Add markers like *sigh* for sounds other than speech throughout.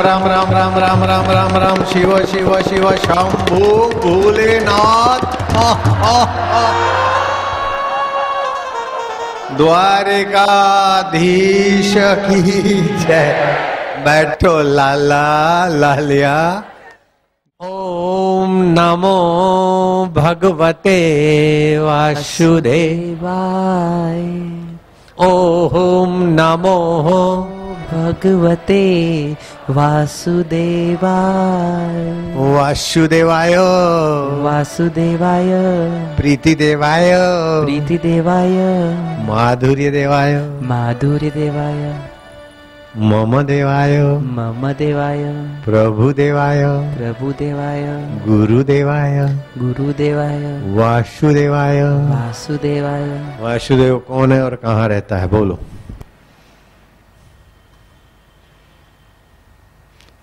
राम राम राम राम राम राम राम, शिव शिव शिव, शंभु, भोलेनाथ। द्वारिकाधीश की जय। बैठो लाला, लालिया। ओम नमो भगवते वासुदेवाय। ओम नमो भगवते वासुदेवाय। वासुदेवाय। वासुदेवाय। प्रीति देवाय प्रीति देवाय माधुर्य देवाय माधुर्य देवाय मम देवाय मम देवाय प्रभु देवाय प्रभुदेवाय। गुरु देवाय गुरुदेवाय। वासुदेवाय। वासुदेवाय। वासुदेव कौन है और कहाँ रहता है? बोलो।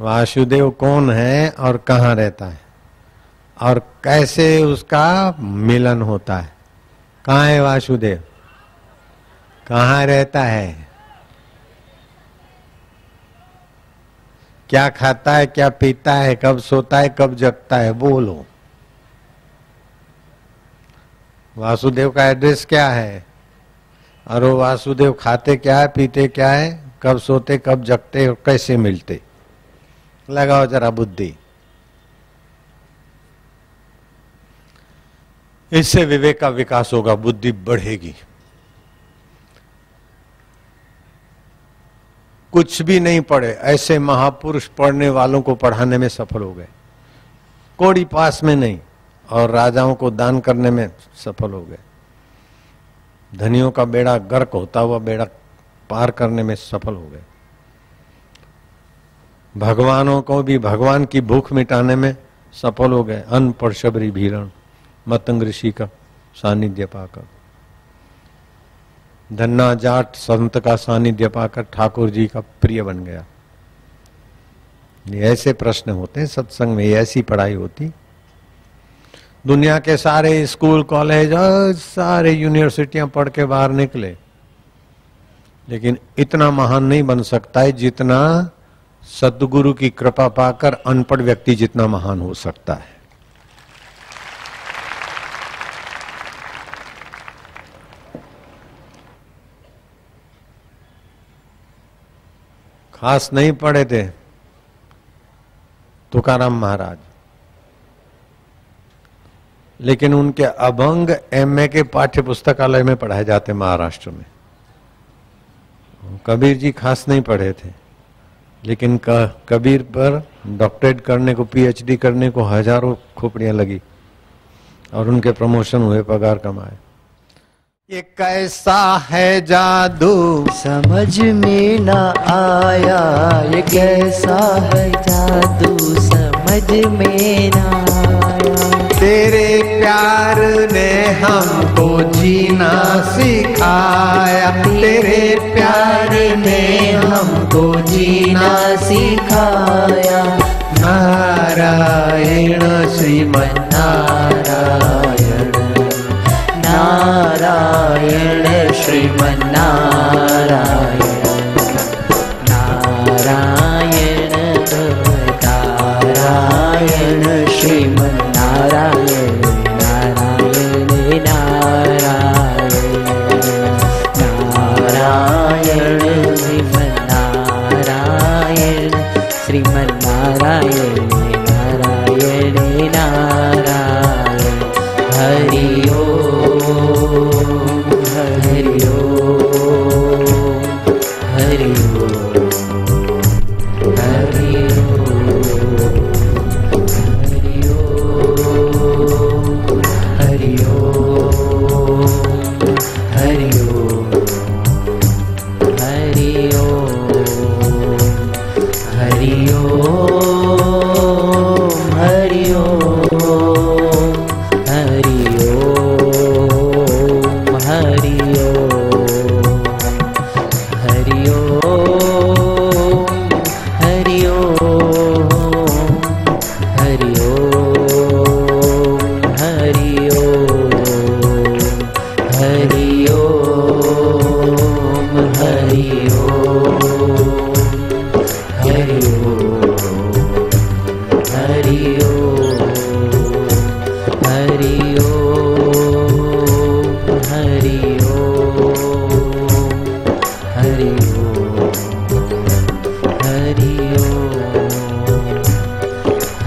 वासुदेव कौन है और कहाँ रहता है? और कैसे उसका मिलन होता है? कहाँ है वासुदेव? कहाँ रहता है? क्या खाता है, क्या पीता है, कब सोता है, कब जगता है बोलो वासुदेव का एड्रेस क्या है? और वो वासुदेव खाते क्या है, पीते क्या है, कब सोते, कब जगते और कैसे मिलते? लगाओ जरा बुद्धि। इससे विवेक का विकास होगा, बुद्धि बढ़ेगी। कुछ भी नहीं पढ़े, ऐसे महापुरुष पढ़ने वालों को पढ़ाने में सफल हो गए। कोड़ी पास में नहीं, और राजाओं को दान करने में सफल हो गए। धनियों का बेड़ा गर्क होता हुआ बेड़ा पार करने में सफल हो गए। भगवानों को भी, भगवान की भूख मिटाने में सफल हो गए। अनपढ़ शबरी भीरण, मतंग ऋषि का सानिध्य पाकर। धन्ना जाट संत का सानिध्य पाकर ठाकुर जी का प्रिय बन गया। ऐसे प्रश्न होते हैं सत्संग में ऐसी पढ़ाई होती। दुनिया के सारे स्कूल, कॉलेज और सारे यूनिवर्सिटियाँ पढ़ के बाहर निकले। लेकिन इतना महान नहीं बन सकता है जितना सदगुरु की कृपा पाकर अनपढ़ व्यक्ति जितना महान हो सकता है। खास नहीं पढ़े थे, तुकाराम महाराज। लेकिन उनके अभंग एमए के पाठ्य पुस्तकालय में पढ़ाए जाते महाराष्ट्र में। कबीर जी खास नहीं पढ़े थे। लेकिन कबीर पर डॉक्टरेट करने को पीएचडी करने को हज़ारों खोपड़ियाँ लगी और उनके प्रमोशन हुए, पगार कमाए। ये कैसा है जादू? समझ में न आया। ये कैसा है जादू? समझ में न आया। तेरे प्यार ने हमको जीना सिखाया। तेरे प्यार ने हमको जीना सिखाया। नारायण श्रीमन नारायण। नारायण श्रीमन्नारायण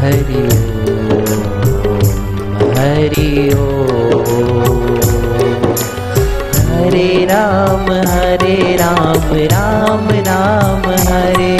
हरि हरि ओम हरे राम हरे राम राम राम हरे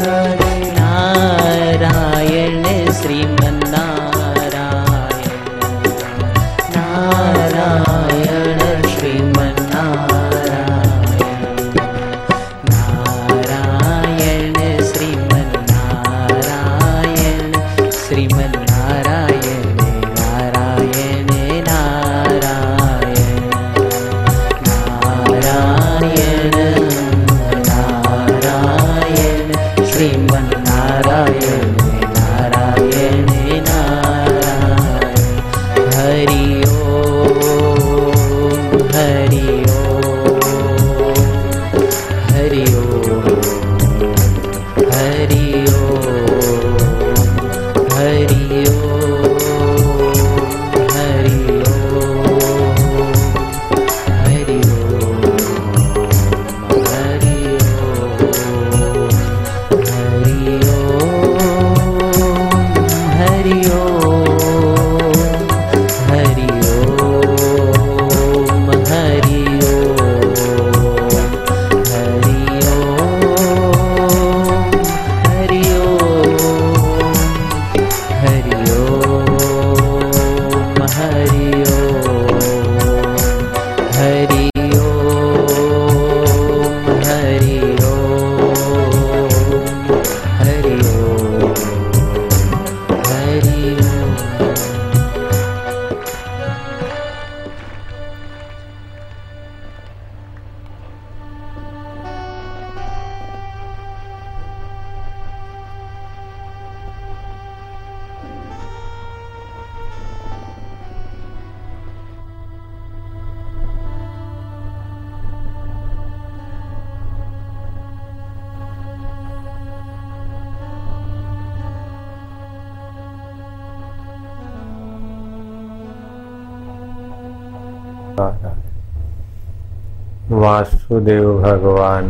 भगवान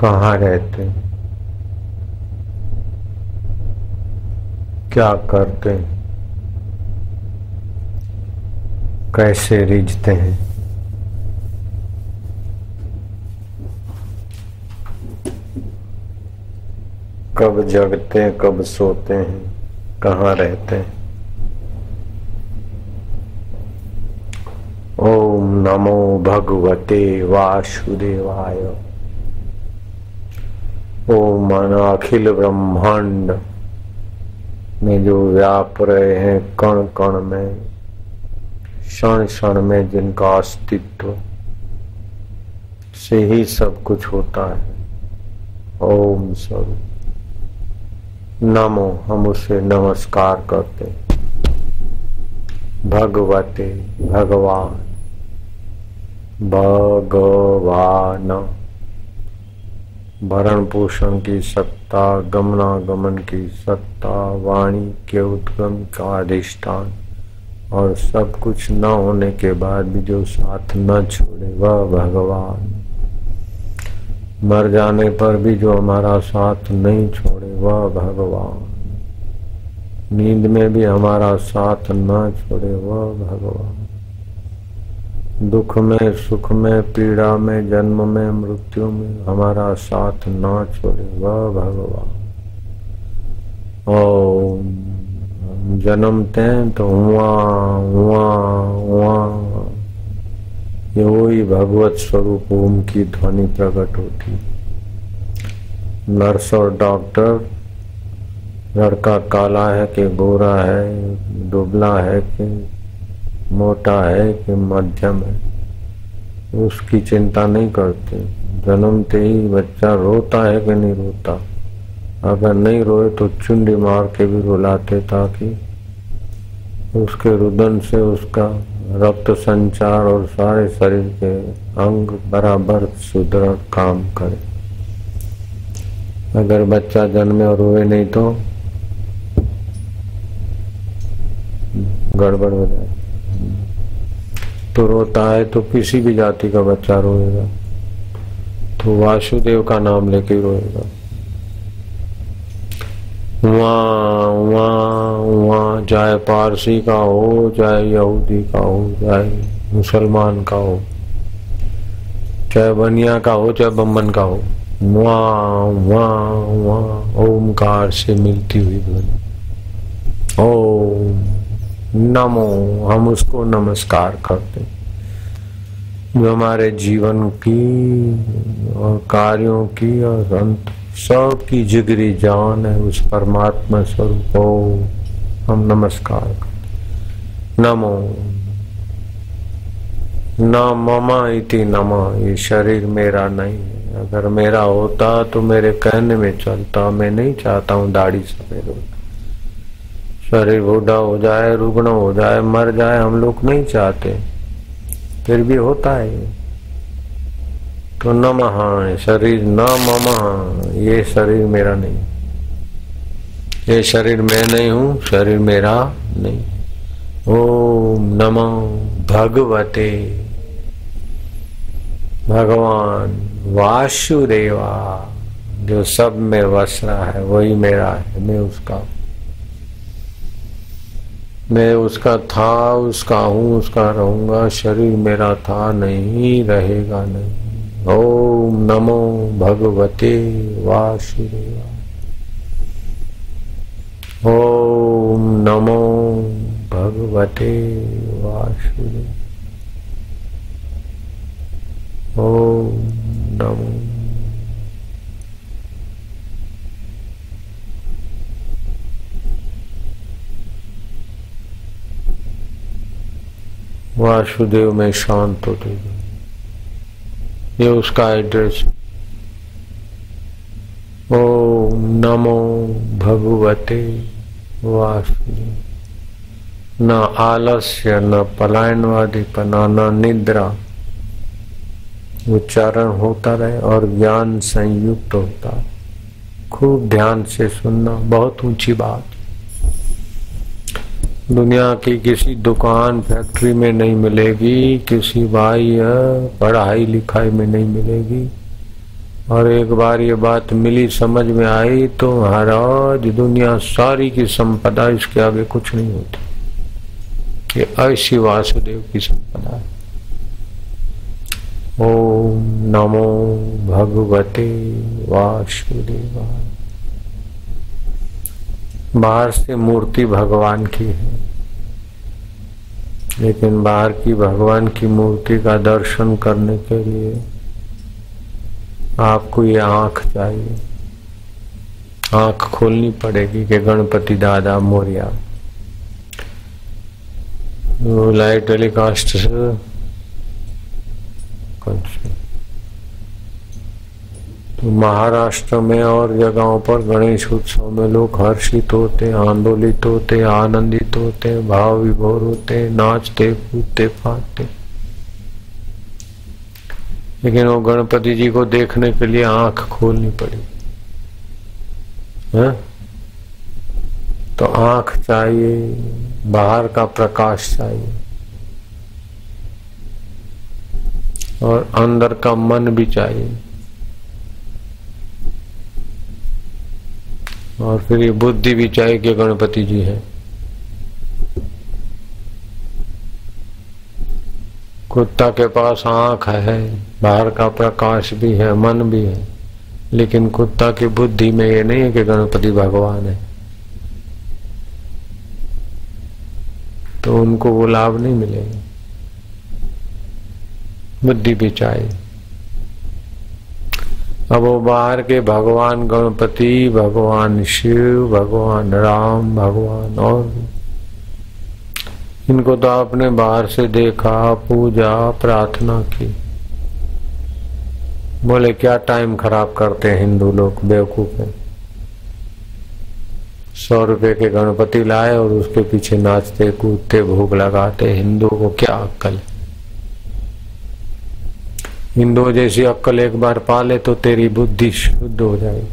कहाँ रहते? क्या करते? कैसे रिझते हैं कब जगते हैं, कब सोते हैं, कहाँ रहते हैं भगवते वासुदेवाय। ओम अखिल ब्रह्मांड। में जो व्याप रहे हैं कण कण में क्षण क्षण में जिनका अस्तित्व, से ही सब कुछ होता है। ओम स्वरूप नमो, हम उसे नमस्कार करते भगवते भगवान। भगवान। भरण पोषण की सत्ता, गमनागमन की सत्ता, वाणी के उद्गम का अधिष्ठान और सब कुछ न होने के बाद भी जो साथ न छोड़े वह भगवान। मर जाने पर भी जो हमारा साथ नहीं छोड़े वह भगवान। नींद में भी हमारा साथ न छोड़े वह भगवान। दुख में, सुख में, पीड़ा में, जन्म में, मृत्यु में हमारा साथ ना छोड़े वह भगवान ओम जन्मते हैं तो हुआ हुआ हुआ। ये वही भगवत स्वरूप ओम की ध्वनि प्रकट होती। नर्स और डॉक्टर, लड़का काला है कि गोरा है, दुबला है कि मोटा है कि मध्यम है, उसकी चिंता नहीं करते। जन्मते ही बच्चा रोता है कि नहीं रोता? अगर नहीं रोए तो चुंडी मार के भी रुलाते ताकि उसके रुदन से उसका रक्त संचार और सारे शरीर के अंग बराबर सुदृढ़ काम करे। अगर बच्चा जन्मे और रोए नहीं तो गड़बड़ हो जाए तो रोता है तो किसी भी जाति का बच्चा रोएगा। तो वासुदेव का नाम लेके रोएगा। चाहे पारसी का हो चाहे यहूदी का हो चाहे मुसलमान का हो, चाहे बनिया का हो, चाहे बम्बन का हो। वहाँ, ओमकार से मिलती हुई ध्वनि। ओम। नमो, हम उसको नमस्कार करते जो हमारे जीवन की और कार्यों की और अंत सब की जिगरी जान है, उस परमात्मा स्वरूप को हम नमस्कार करते नमो। न ममा इति नमा, ये शरीर मेरा नहीं है। अगर मेरा होता तो मेरे कहने में चलता, मैं नहीं चाहता हूँ दाढ़ी सफ़ेद होता। शरीर बूढ़ा हो जाए, रुग्ण हो जाए, मर जाए, हम लोग नहीं चाहते। फिर भी होता है तो न महा शरीर न मम ये शरीर मेरा नहीं। ये शरीर मैं नहीं हूँ, शरीर मेरा नहीं। ओम नमो भगवते। भगवान वासुदेवा, जो सब में वस रहा है, वही मेरा है, मैं उसका मैं उसका था, उसका हूँ, उसका रहूँगा, शरीर मेरा था, नहीं रहेगा, नहीं। ओम नमो भगवते वासुदेवा ओम नमो भगवते वासुदेव ओम नमो वासुदेव में शांत होते ये उसका एड्रेस ओ नमो भगवते वासुदेव। न आलस्य, न पलायनवादी पना न निद्रा। उच्चारण होता रहे और ज्ञान संयुक्त होता। खूब ध्यान से सुनना, बहुत ऊँची बात। दुनिया की किसी दुकान फैक्ट्री में नहीं मिलेगी, किसी भाई पढ़ाई लिखाई में नहीं मिलेगी। और एक बार ये बात मिली, समझ में आई तो महाराज, दुनिया सारी की संपदा इसके आगे कुछ नहीं होती। ये ऐसी वासुदेव की संपदा है। ओम नमो भगवते वासुदेवाय। बाहर से मूर्ति भगवान की है। लेकिन बाहर की भगवान की मूर्ति का दर्शन करने के लिए आपको ये आँख चाहिए। आँख खोलनी पड़ेगी कि गणपति दादा मोरिया। लाइव टेलीकास्ट तो महाराष्ट्र में और जगहों पर गणेश उत्सव में लोग हर्षित होते, आंदोलित होते, आनंदित होते, भाव विभोर होते, नाचते, कूदते, फाटते। लेकिन वो गणपति जी को देखने के लिए आँख खोलनी पड़ी। है? तो आँख चाहिए, बाहर का प्रकाश चाहिए। और अंदर का मन भी चाहिए। और फिर ये बुद्धि भी चाहिए कि गणपति जी है। कुत्ता के पास आँख है, बाहर का प्रकाश भी है, मन भी है, लेकिन कुत्ता की बुद्धि में ये नहीं है कि गणपति भगवान है। तो उनको वो लाभ नहीं मिलेगा। बुद्धि भी चाहिए। अब वो बाहर के भगवान गणपति, भगवान शिव, भगवान राम, भगवान और इनको तो आपने बाहर से देखा, पूजा, प्रार्थना की। बोले, क्या टाइम खराब करते हैं हिंदू लोग बेवकूफ़ है? सौ रुपए के गणपति लाए और उसके पीछे नाचते, कूदते, भोग लगाते, हिंदू को क्या अक्कल हिंदू जैसी अक्कल एक बार पाले तो तेरी बुद्धि शुद्ध हो जाएगी।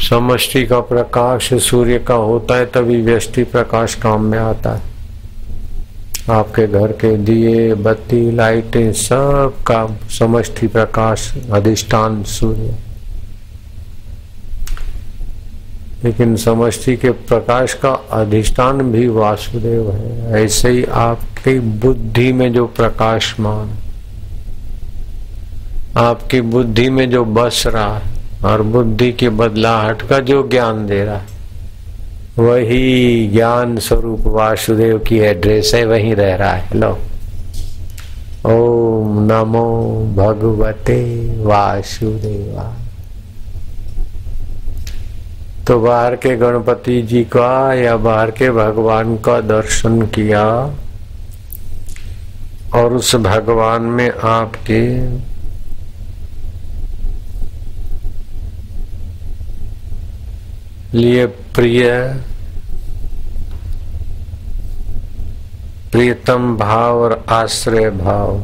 समष्टि का प्रकाश सूर्य का होता है, तभी व्यष्टि प्रकाश काम में आता है। आपके घर के दिए, बत्ती, लाइटें, सब का समष्टि प्रकाश अधिष्ठान सूर्य। लेकिन समष्टि के प्रकाश का अधिष्ठान भी वासुदेव है। ऐसे ही आपकी बुद्धि में जो प्रकाशमान, आपकी बुद्धि में जो बस रहा है और बुद्धि के बदलाहट का जो ज्ञान दे रहा है, वही ज्ञान स्वरूप वासुदेव की एड्रेस है, वहीं रह रहा है। लो। ओम नमो भगवते वासुदेवा तो बाहर के गणपति जी का या बाहर के भगवान का दर्शन किया और उस भगवान में आपके लिए प्रिय, प्रियतम भाव और आश्रय भाव।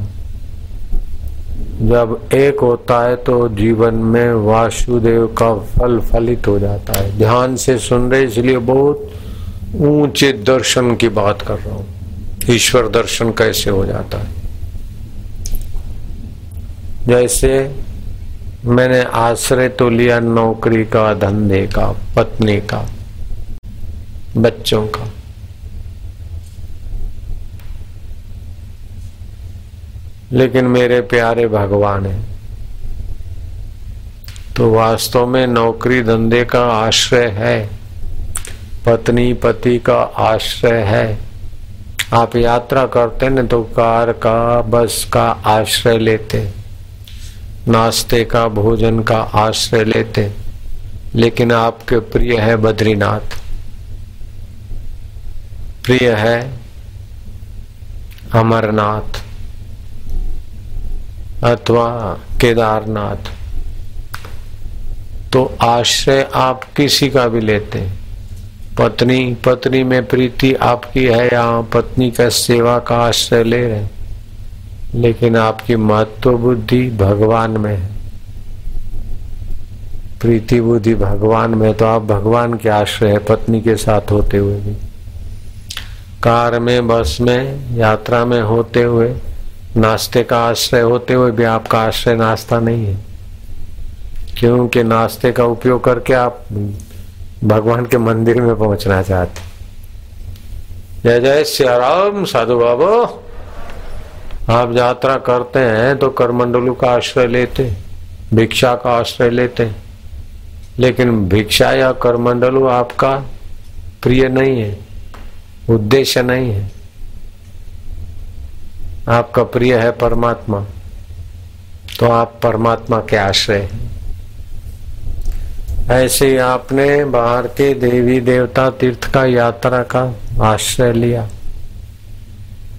जब एक होता है तो जीवन में वासुदेव का फल फलित हो जाता है। ध्यान से सुन रहे, इसलिए बहुत ऊँचे दर्शन की बात कर रहा हूँ। ईश्वर दर्शन कैसे हो जाता है? जैसे मैंने आश्रय तो लिया नौकरी का, धंधे का, पत्नी का, बच्चों का। लेकिन मेरे प्यारे भगवान है। तो वास्तव में नौकरी धंधे का आश्रय है, पत्नी पति का आश्रय है। आप यात्रा करते न तो कार का, बस का आश्रय लेते, नाश्ते का, भोजन का आश्रय लेते, लेकिन आपके प्रिय है बद्रीनाथ। प्रिय है अमरनाथ। अथवा केदारनाथ। तो आश्रय आप किसी का भी लेते हैं। पत्नी पत्नी में प्रीति आपकी है या पत्नी का सेवा का आश्रय ले रहे लेकिन आपकी महत्व बुद्धि भगवान में है। प्रीति बुद्धि भगवान में तो आप भगवान के आश्रय है, पत्नी के साथ होते हुए भी। कार में, बस में, यात्रा में होते हुए नाश्ते का आश्रय होते हुए भी आपका आश्रय नाश्ता नहीं है। क्योंकि नाश्ते का उपयोग करके आप भगवान के मंदिर में पहुँचना चाहते जय जय श्री राम साधु बाबू। आप यात्रा करते हैं तो करमंडलू का आश्रय लेते भिक्षा का आश्रय लेते लेकिन भिक्षा या करमंडलू आपका प्रिय नहीं है, उद्देश्य नहीं है। आपका प्रिय है परमात्मा तो आप परमात्मा के आश्रय ऐसे आपने बाहर के देवी देवता तीर्थ का यात्रा का आश्रय लिया।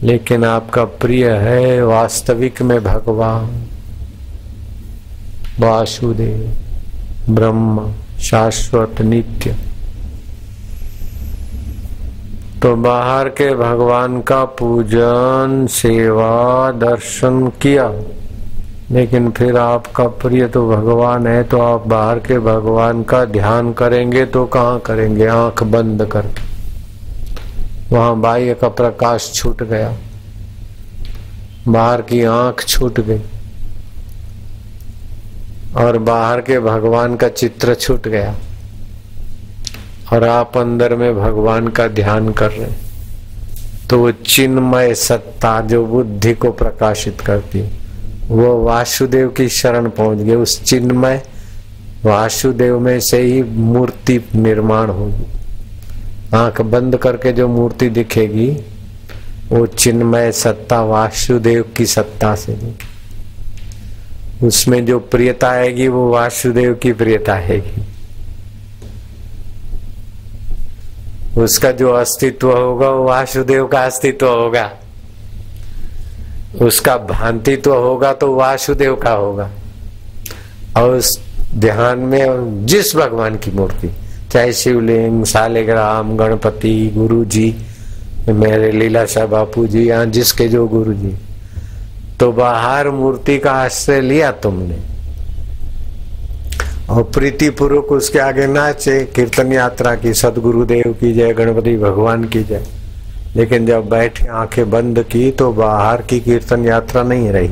लेकिन आपका प्रिय है वास्तविक में भगवान, वासुदेव, ब्रह्म, शाश्वत नित्य। तो बाहर के भगवान का पूजन, सेवा, दर्शन किया। लेकिन फिर आपका प्रिय तो भगवान है तो आप बाहर के भगवान का ध्यान करेंगे तो कहाँ करेंगे? आँख बंद कर। वहाँ बाह्य का प्रकाश छूट गया। बाहर की आँख छूट गई। और बाहर के भगवान का चित्र छूट गया। और आप अंदर में भगवान का ध्यान कर रहे हैं। तो वो चिन्मय सत्ता जो बुद्धि को प्रकाशित करती वो वासुदेव की शरण पहुँच गए उस चिन्मय वासुदेव में से ही मूर्ति निर्माण होगी। आँख बंद करके जो मूर्ति दिखेगी, वो चिन्मय सत्ता वासुदेव की सत्ता से उसमें जो प्रियता आएगी, वो वासुदेव की प्रियता आएगी। उसका जो अस्तित्व होगा, वो वासुदेव का अस्तित्व होगा। उसका भांति तो होगा तो वासुदेव का होगा। और उस ध्यान में जिस भगवान की मूर्ति, चाहे शिवलिंग सालेग्राम गणपति गुरु जी मेरे लीला लीलाशाह बापू जी, या जिसके जो गुरु जी तो बाहर मूर्ति का आश्रय लिया तुमने। और प्रीति पूर्वक उसके आगे नाचे, कीर्तन यात्रा की, सदगुरुदेव की जय, गणपति भगवान की जय। लेकिन जब बैठे, आँखें बंद की तो बाहर की कीर्तन यात्रा नहीं रही।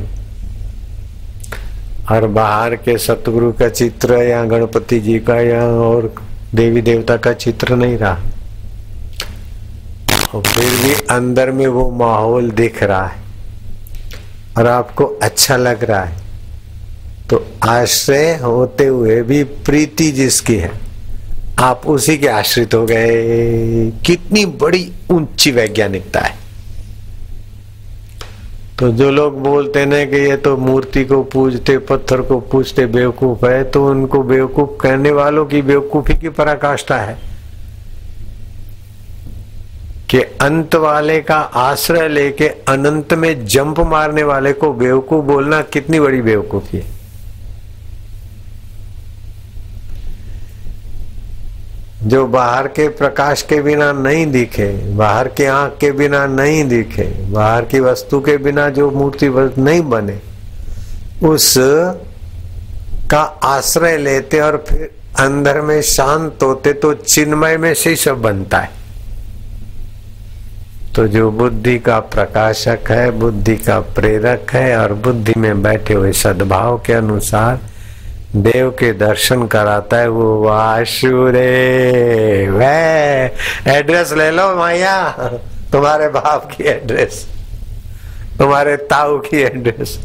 और बाहर के सतगुरु का चित्र या गणपति जी का या और देवी देवता का चित्र नहीं रहा। और फिर भी अंदर में वो माहौल दिख रहा है। और आपको अच्छा लग रहा है। तो आश्रय होते हुए भी प्रीति जिसकी है, आप उसी के आश्रित हो गए। कितनी बड़ी ऊँची वैज्ञानिकता है। तो जो लोग बोलते ना कि ये तो मूर्ति को पूजते, पत्थर को पूजते बेवकूफ़ है तो उनको बेवकूफ़ कहने वालों की बेवकूफ़ी की पराकाष्ठा है कि अंत वाले का आश्रय लेके अनंत में जंप मारने वाले को बेवकूफ़ बोलना कितनी बड़ी बेवकूफ़ी है। जो बाहर के प्रकाश के बिना नहीं दिखे, बाहर के आँख के बिना नहीं दिखे, बाहर की वस्तु के बिना जो मूर्ति नहीं बने, उस का आश्रय लेते और फिर अंदर में शांत होते तो चिन्मय में से सब बनता है। तो जो बुद्धि का प्रकाशक है, बुद्धि का प्रेरक है और बुद्धि में बैठे हुए सद्भाव के अनुसार देव के दर्शन कराता है वो वासुदेव है एड्रेस ले लो माया। तुम्हारे बाप की एड्रेस तुम्हारे ताऊ की एड्रेस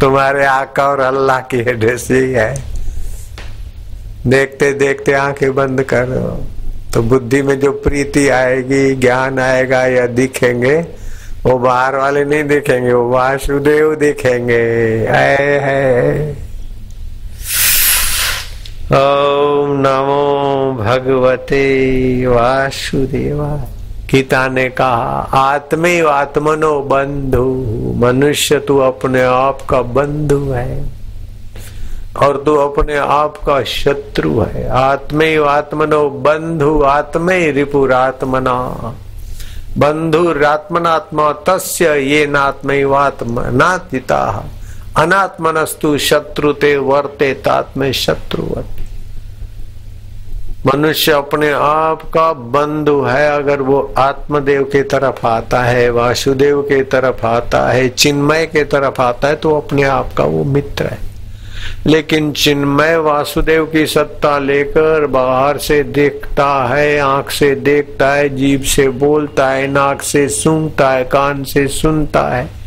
तुम्हारे आका और अल्लाह की एड्रेस यही है। देखते देखते आँखें बंद करो। तो बुद्धि में जो प्रीति आएगी ज्ञान आएगा या दिखेंगे वो बाहर वाले नहीं दिखेंगे वो वासुदेव दिखेंगे। है, है। ओम नमो भगवते वासुदेवा। गीता ने कहा, आत्मे आत्मनो बंधु, मनुष्य तू अपने आप का बंधु है और तू अपने आप का शत्रु है। आत्मे आत्मनो बंधु, आत्मे रिपुरात्मना। बंधुरात्मनात्मा तस्य ये नात्म नातिता अनात्मनस्तु शत्रु ते वर्ते तात्मे शत्रुवत। मनुष्य अपने आप का बंधु है, अगर वो आत्मदेव के तरफ़ आता है, वासुदेव के तरफ़ आता है, चिन्मय के तरफ़ आता है तो अपने आप का वो मित्र है। लेकिन चिन्मय वासुदेव की सत्ता लेकर बाहर से देखता है, आँख से देखता है, जीभ से बोलता है, नाक से सूंघता है, कान से सुनता है।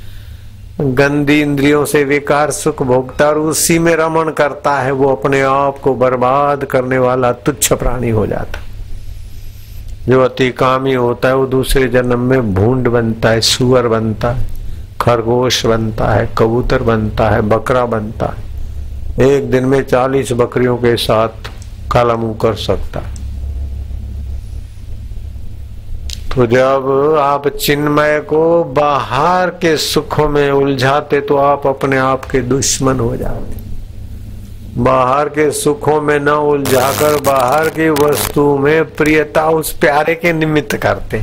गंदी इंद्रियों से विकार, सुख भोगता और उसी में रमण करता है, वो अपने आप को बर्बाद करने वाला तुच्छ प्राणी हो जाता जो अति कामी होता है, वो दूसरे जन्म में भूड बनता है, सुअर बनता है, खरगोश बनता है, कबूतर बनता है, बकरा बनता है। एक दिन में चालीस बकरियों के साथ काला मुँह कर सकता है। तो जब आप चिन्मय को बाहर के सुखों में उलझाते तो आप अपने आप के दुश्मन हो जाते। बाहर के सुखों में न उलझाकर, बाहर की वस्तु में प्रियता, उस प्यारे के निमित्त करते।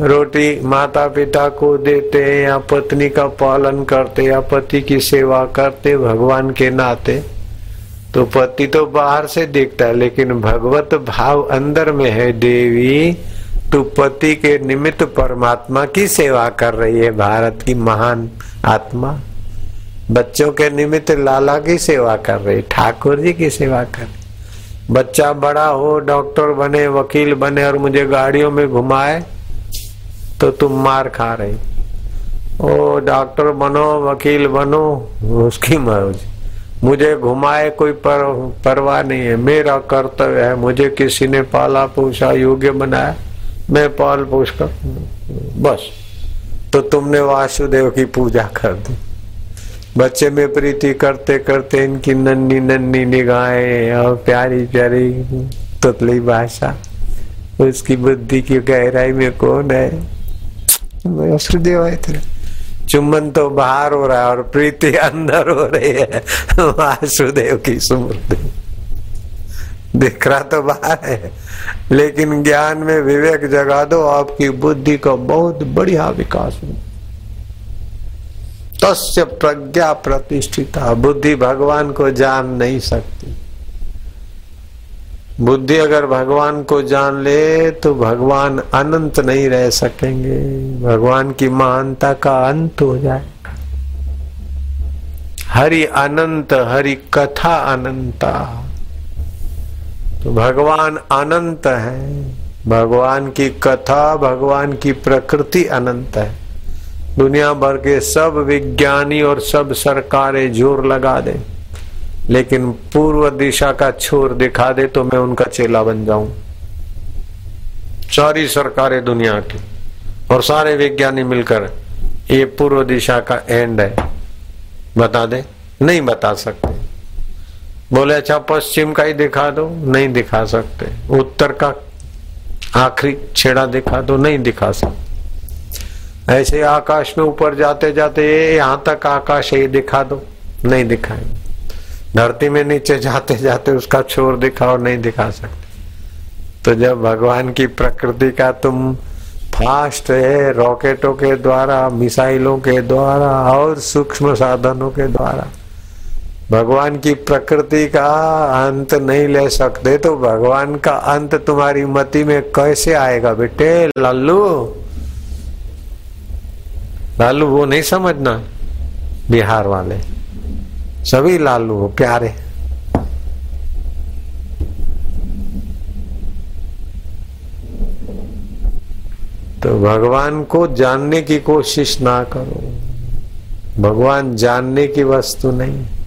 रोटी माता पिता को देते या पत्नी का पालन करते या पति की सेवा करते, भगवान के नाते। तो पति तो बाहर से दिखता है, लेकिन भगवत भाव अंदर में है, देवी तू पति के निमित्त परमात्मा की सेवा कर रही है भारत की महान आत्मा। बच्चों के निमित्त लाला की सेवा कर रही ठाकुर जी की सेवा कर रही बच्चा बड़ा हो डॉक्टर बने वकील बने और मुझे गाड़ियों में घुमाए तो तुम मार खा रही ओ डॉक्टर बनो वकील बनो उसकी मौज। मुझे घुमाए कोई पर, परवाह नहीं है मेरा कर्तव्य है मुझे किसी ने पाला पोषा योग्य बनाया। मैं पाल पोष कर बस। तो तुमने वासुदेव की पूजा कर दी। बच्चे में प्रीति करते करते इनकी नन्नी नन्नी निगाहें और प्यारी प्यारी तुतली भाषा। उसकी बुद्धि की गहराई में कौन है? वासुदेव है तेरा चुम्बन तो बाहर हो रहा है और प्रीति अंदर हो रही है। वासुदेव की स्मृति। दिख रहा तो बाहर है। लेकिन ज्ञान में विवेक जगा दो, आपकी बुद्धि का बहुत बढ़िया विकास हो। तस्य प्रज्ञा प्रतिष्ठिता। बुद्धि भगवान को जान नहीं सकती। बुद्धि अगर भगवान को जान ले तो भगवान अनंत नहीं रह सकेंगे। भगवान की महानता का अंत हो जाएगा। हरि अनंत, हरि कथा अनंता। तो भगवान अनंत है। भगवान की कथा, भगवान की प्रकृति अनंत है। दुनिया भर के सब विज्ञानी और सब सरकारें ज़ोर लगा दे। लेकिन पूर्व दिशा का छोर दिखा दे तो मैं उनका चेला बन जाऊँ। सारी सरकारें दुनिया की और सारे विज्ञानी मिलकर ये पूर्व दिशा का एंड है। बता दे? नहीं बता सकते। बोले अच्छा पश्चिम का ही दिखा दो, नहीं दिखा सकते। उत्तर का आखिरी छेड़ा दिखा दो, नहीं दिखा सकते। ऐसे आकाश में ऊपर जाते जाते यहाँ तक आकाश ये दिखा दो, नहीं दिखाए धरती में नीचे जाते जाते उसका छोर दिखाओ, नहीं दिखा सकते। तो जब भगवान की प्रकृति का तुम फास्ट है, रॉकेटों के द्वारा, मिसाइलों के द्वारा और सूक्ष्म साधनों के द्वारा भगवान की प्रकृति का अंत नहीं ले सकते तो भगवान का अंत तुम्हारी मति में कैसे आएगा बेटे? लालू? लालू, वो नहीं समझना, बिहार वाले। सभी लालू हो, प्यारे। तो भगवान को जानने की कोशिश ना करो। भगवान जानने की वस्तु नहीं।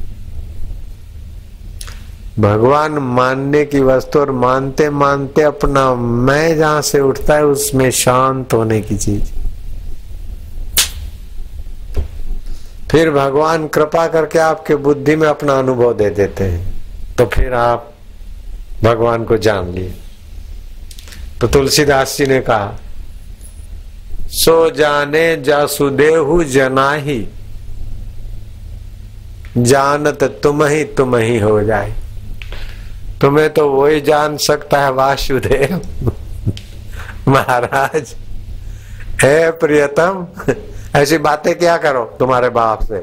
भगवान मानने की वस्तु और मानते मानते अपना मैं जहाँ से उठता है, उसमें शांत होने की चीज़। फिर भगवान कृपा करके आपके बुद्धि में अपना अनुभव दे देते हैं। तो फिर आप भगवान को जान लिए। तो तुलसीदास जी ने कहा, सो जाने जासुदेहु जनाही, जानत तुम ही तुम ही हो जाए। तुम्हें तो वही जान सकता है, वासुदेव। महाराज, हे प्रियतम, ऐसी बातें क्या करो तुम्हारे बाप से?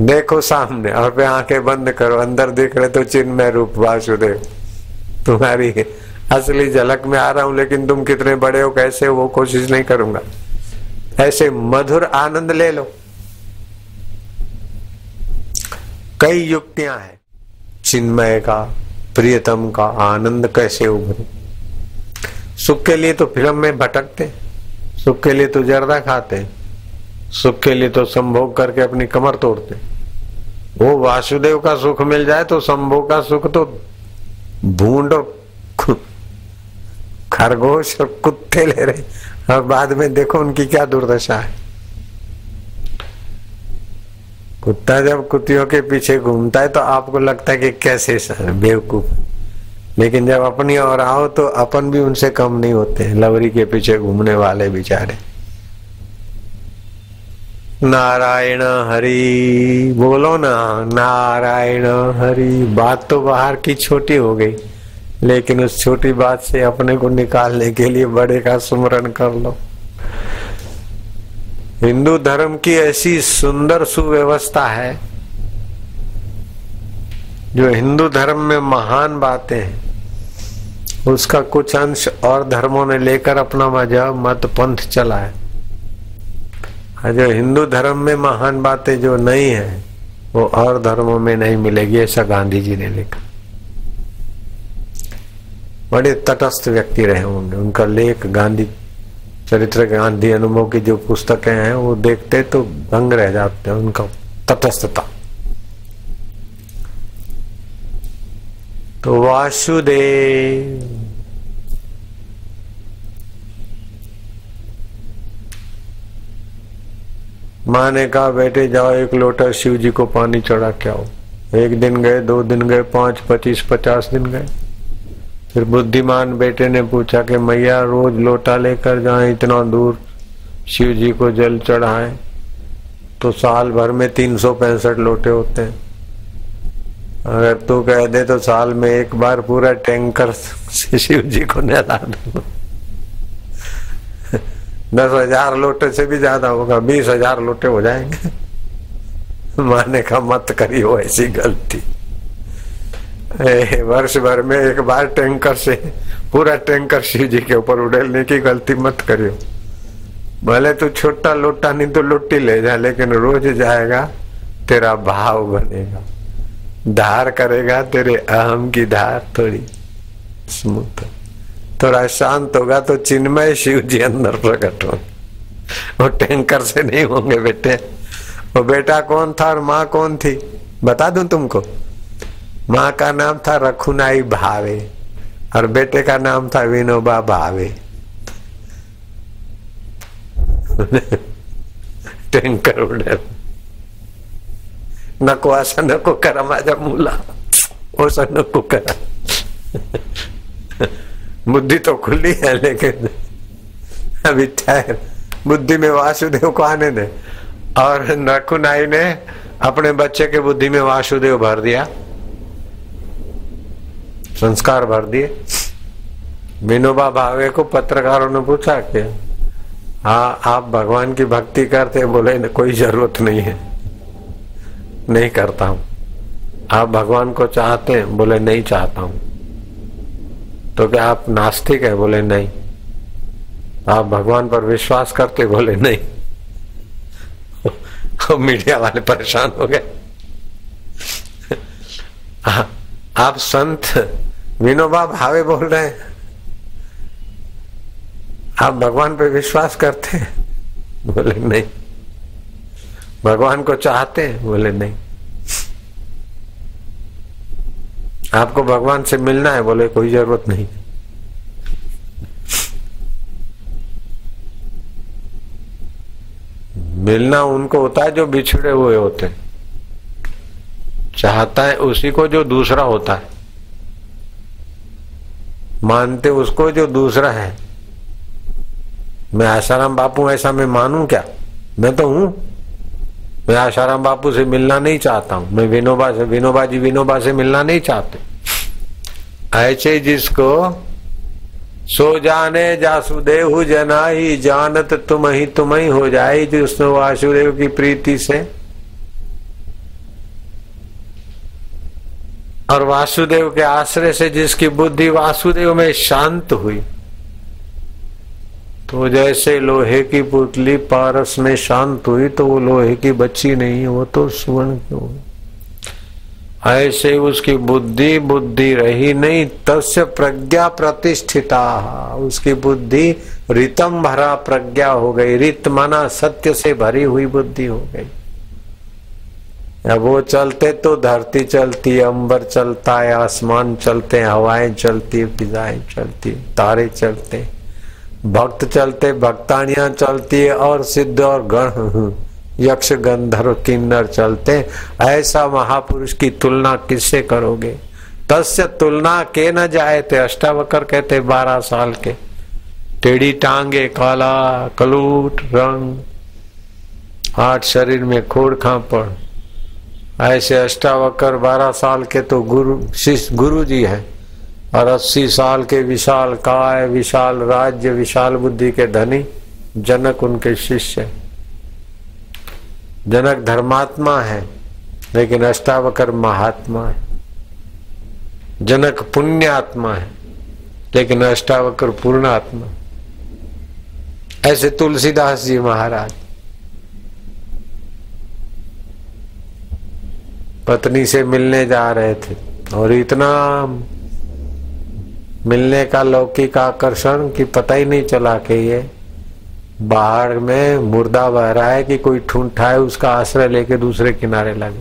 देखो सामने, और पे आँखें बंद करो, अंदर दिख रहे तो चिन्ह में रूप, वासुदेव। तुम्हारी असली झलक में आ रहा हूँ, लेकिन तुम कितने बड़े हो, कैसे वो कोशिश नहीं करूँगा। ऐसे मधुर आनंद ले लो। कई युक्तियाँ हैं। चिन्मय का, प्रियतम का आनंद कैसे उभरे? सुख के लिए तो फ़िल्म में भटकते, सुख के लिए तो जर्दा खाते, सुख के लिए तो संभोग करके अपनी कमर तोड़ते। वो वासुदेव का सुख मिल जाए तो संभोग का सुख तो भूड और खरगोश और कुत्ते ले रहे। और बाद में देखो उनकी क्या दुर्दशा है। कुत्ता जब कुत्तियों के पीछे घूमता है तो आपको लगता है कि कैसे बेवकूफ़ लेकिन जब अपनी और आओ तो अपन भी उनसे कम नहीं होते लवरी के पीछे घूमने वाले बेचारे। नारायण हरि, बोलो ना, नारायण हरि। बात तो बाहर की छोटी हो गई, लेकिन उस छोटी बात से अपने को निकालने के लिए बड़े का सुमरण कर लो। हिंदू धर्म की ऐसी सुंदर सुव्यवस्था है, जो हिंदू धर्म में महान बातें हैं, उसका कुछ अंश और धर्मों ने लेकर अपना मज़हब मत पंथ चला है। जो हिंदू धर्म में महान बातें जो नहीं है, वो और धर्मों में नहीं मिलेगी, ऐसा गांधी जी ने लिखा। बड़े तटस्थ व्यक्ति रहे होंगे, उनका लेख गांधी चरित्र गांधी अनुभव की जो पुस्तकें हैं, वो देखते तो दंग रह जाते हैं उनका तटस्थता। तो वासुदेव माँ ने कहा, बेटे, जाओ एक लोटा शिव जी को पानी चढ़ा के आओ। एक दिन गए, दो दिन गए, पाँच, पच्चीस, पचास दिन गए। फिर बुद्धिमान बेटे ने पूछा कि मैया, रोज लोटा लेकर जाए इतना दूर? शिव जी को जल चढ़ाए। तो साल भर में तीन सौ पैंसठ लोटे होते हैं। अगर तू कह दे तो साल में एक बार पूरा टैंकर से शिव जी को नहला दो। दस हज़ार लोटे से भी ज़्यादा होगा, बीस हज़ार लोटे हो जाएँगे। माने का मत करियो ऐसी गलती। *laughs* वर्ष भर में एक बार टैंकर से, पूरा टैंकर शिव जी के ऊपर उड़ेलने की गलती मत करियो। भले तू छोटा लोटा नहीं तो लुट्टी ले जा, लेकिन रोज जाएगा, तेरा भाव बनेगा। धार करेगा, तेरे अहम की धार थोड़ी स्मूथ। थोड़ा शांत होगा तो चिन्मय शिव जी अंदर प्रकट होंगे। वो टैंकर से नहीं होंगे बेटे। वो बेटा कौन था और माँ कौन थी? बता दूँ तुमको। माँ का नाम था रखुनाई भावे, और बेटे का नाम था विनोबा भावे। टैंकर उड़े नको असं नको करा माझ्या मुला। असं नको करा बुद्धि तो खुली है, लेकिन अभी ठहर। बुद्धि में वासुदेव को आने दे और नकुनाई ने अपने बच्चे के बुद्धि में वासुदेव भर दिया। संस्कार भर दिए। विनोबा भावे को पत्रकारों ने पूछा कि हाँ आप भगवान की भक्ति करते बोले कोई ज़रूरत नहीं है। नहीं करता हूँ। आप भगवान को चाहते हैं? बोले, नहीं चाहता हूँ। तो क्या आप नास्तिक है? बोले, नहीं। आप भगवान पर विश्वास करते बोले, नहीं। मीडिया वाले परेशान हो गए। आप संत विनोबा भावे बोल रहे हैं। आप भगवान पे विश्वास करते हैं? बोले, नहीं। भगवान को चाहते हैं? बोले, नहीं। आपको भगवान से मिलना है? बोले, कोई ज़रूरत नहीं। मिलना उनको होता है जो बिछड़े हुए होते हैं। चाहता है उसी को जो दूसरा होता है। मानते उसको जो दूसरा है। मैं आशाराम बापू ऐसा मैं मानू क्या? मैं तो हूँ। मैं आशाराम बापू से मिलना नहीं चाहता हूँ। मैं विनोबा से, विनोबा जी विनोबा से मिलना नहीं चाहते। ऐसे जिसको सो जाने जासुदेव जना ही जानत तुम ही तुम ही हो जाए, जिसने वासुदेव की प्रीति से और वासुदेव के आश्रय से जिसकी बुद्धि वासुदेव में शांत हुई तो जैसे लोहे की पुतली पारस में शांत हुई तो वो लोहे की बच्ची नहीं, वो तो सुवर्ण की क्यों ऐसे उसकी बुद्धि बुद्धि रही नहीं, तस्य प्रज्ञा प्रतिष्ठिता। उसकी बुद्धि रितम भरा प्रज्ञा हो गई, रित माना सत्य से भरी हुई बुद्धि हो गई। वो चलते तो धरती चलती, अंबर चलता है आसमान चलते, हवाएँ चलती, फिजाएँ चलती, तारे चलते। भक्त चलते, भक्तानियाँ चलती है और सिद्ध और गण यक्ष, गंधर्व, किन्नर चलते। ऐसा महापुरुष की तुलना किससे करोगे? तस्य तुलना के न जाए थे अष्टावकर कहते बारह साल के। टेढ़ी टांगे, काला, कलूट रंग आठ शरीर में खोड़ खापड़ ऐसे अष्टावकर बारह साल के तो गुरु, शिष्य गुरु जी है। और अस्सी साल के विशाल काय, विशाल राज्य, विशाल बुद्धि के धनी, जनक उनके शिष्य जनक धर्मात्मा है, लेकिन अष्टावकर महात्मा है। जनक पुण्यात्मा है, लेकिन अष्टावकर पूर्ण आत्मा ऐसे तुलसीदास जी महाराज पत्नी से मिलने जा रहे थे। और इतना मिलने का लौकिक आकर्षण कि पता ही नहीं चला कि ये बाहर में मुर्दा बह रहा है कि कोई ठूंठा है उसका आश्रय लेके दूसरे किनारे लगे।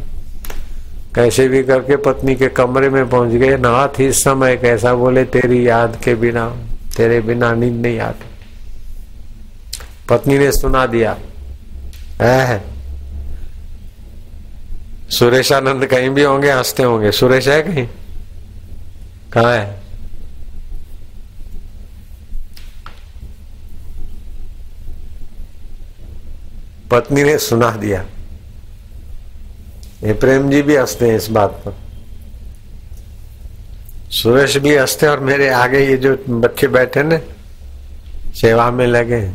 कैसे भी करके पत्नी के कमरे में पहुँच गए। नाथ, इस समय कैसा बोले, तेरी याद के बिना, तेरे बिना नींद नहीं आती। पत्नी ने सुना दिया है सुरेशानंद कहीं भी होंगे, हँसते होंगे। सुरेश है कहीं? कहा है? पत्नी ने सुना दिया। ये प्रेम जी भी हँसते हैं इस बात पर। सुरेश भी हँसते और मेरे आगे ये जो बच्चे बैठे ने, सेवा में लगे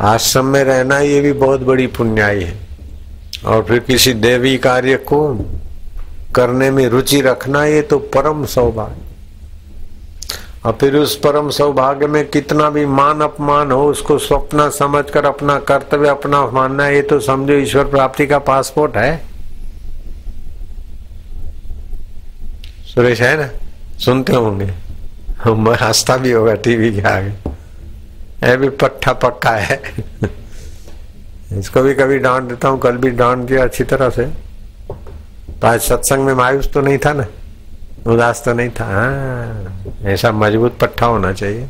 आश्रम में रहना ये भी बहुत बड़ी पुण्याई है। और फिर किसी देवी कार्य को करने में रुचि रखना, ये तो परम सौभाग्य। और फिर उस परम सौभाग्य में कितना भी मान अपमान हो, उसको स्वप्न समझकर अपना कर्तव्य, अपना मानना, ये तो समझो ईश्वर प्राप्ति का पासपोर्ट है। सुरेश, है ना? सुनते होंगे। हम हंसता भी होगा टीवी के आगे। है भी पट्टा पक्का है। इसको भी कभी डांट देता हूँ, कल भी डांट दिया अच्छी तरह से। तो आज सत्संग में मायूस तो नहीं था ना? उदास तो नहीं था। हाँ ऐसा मज़बूत पट्टा होना चाहिए।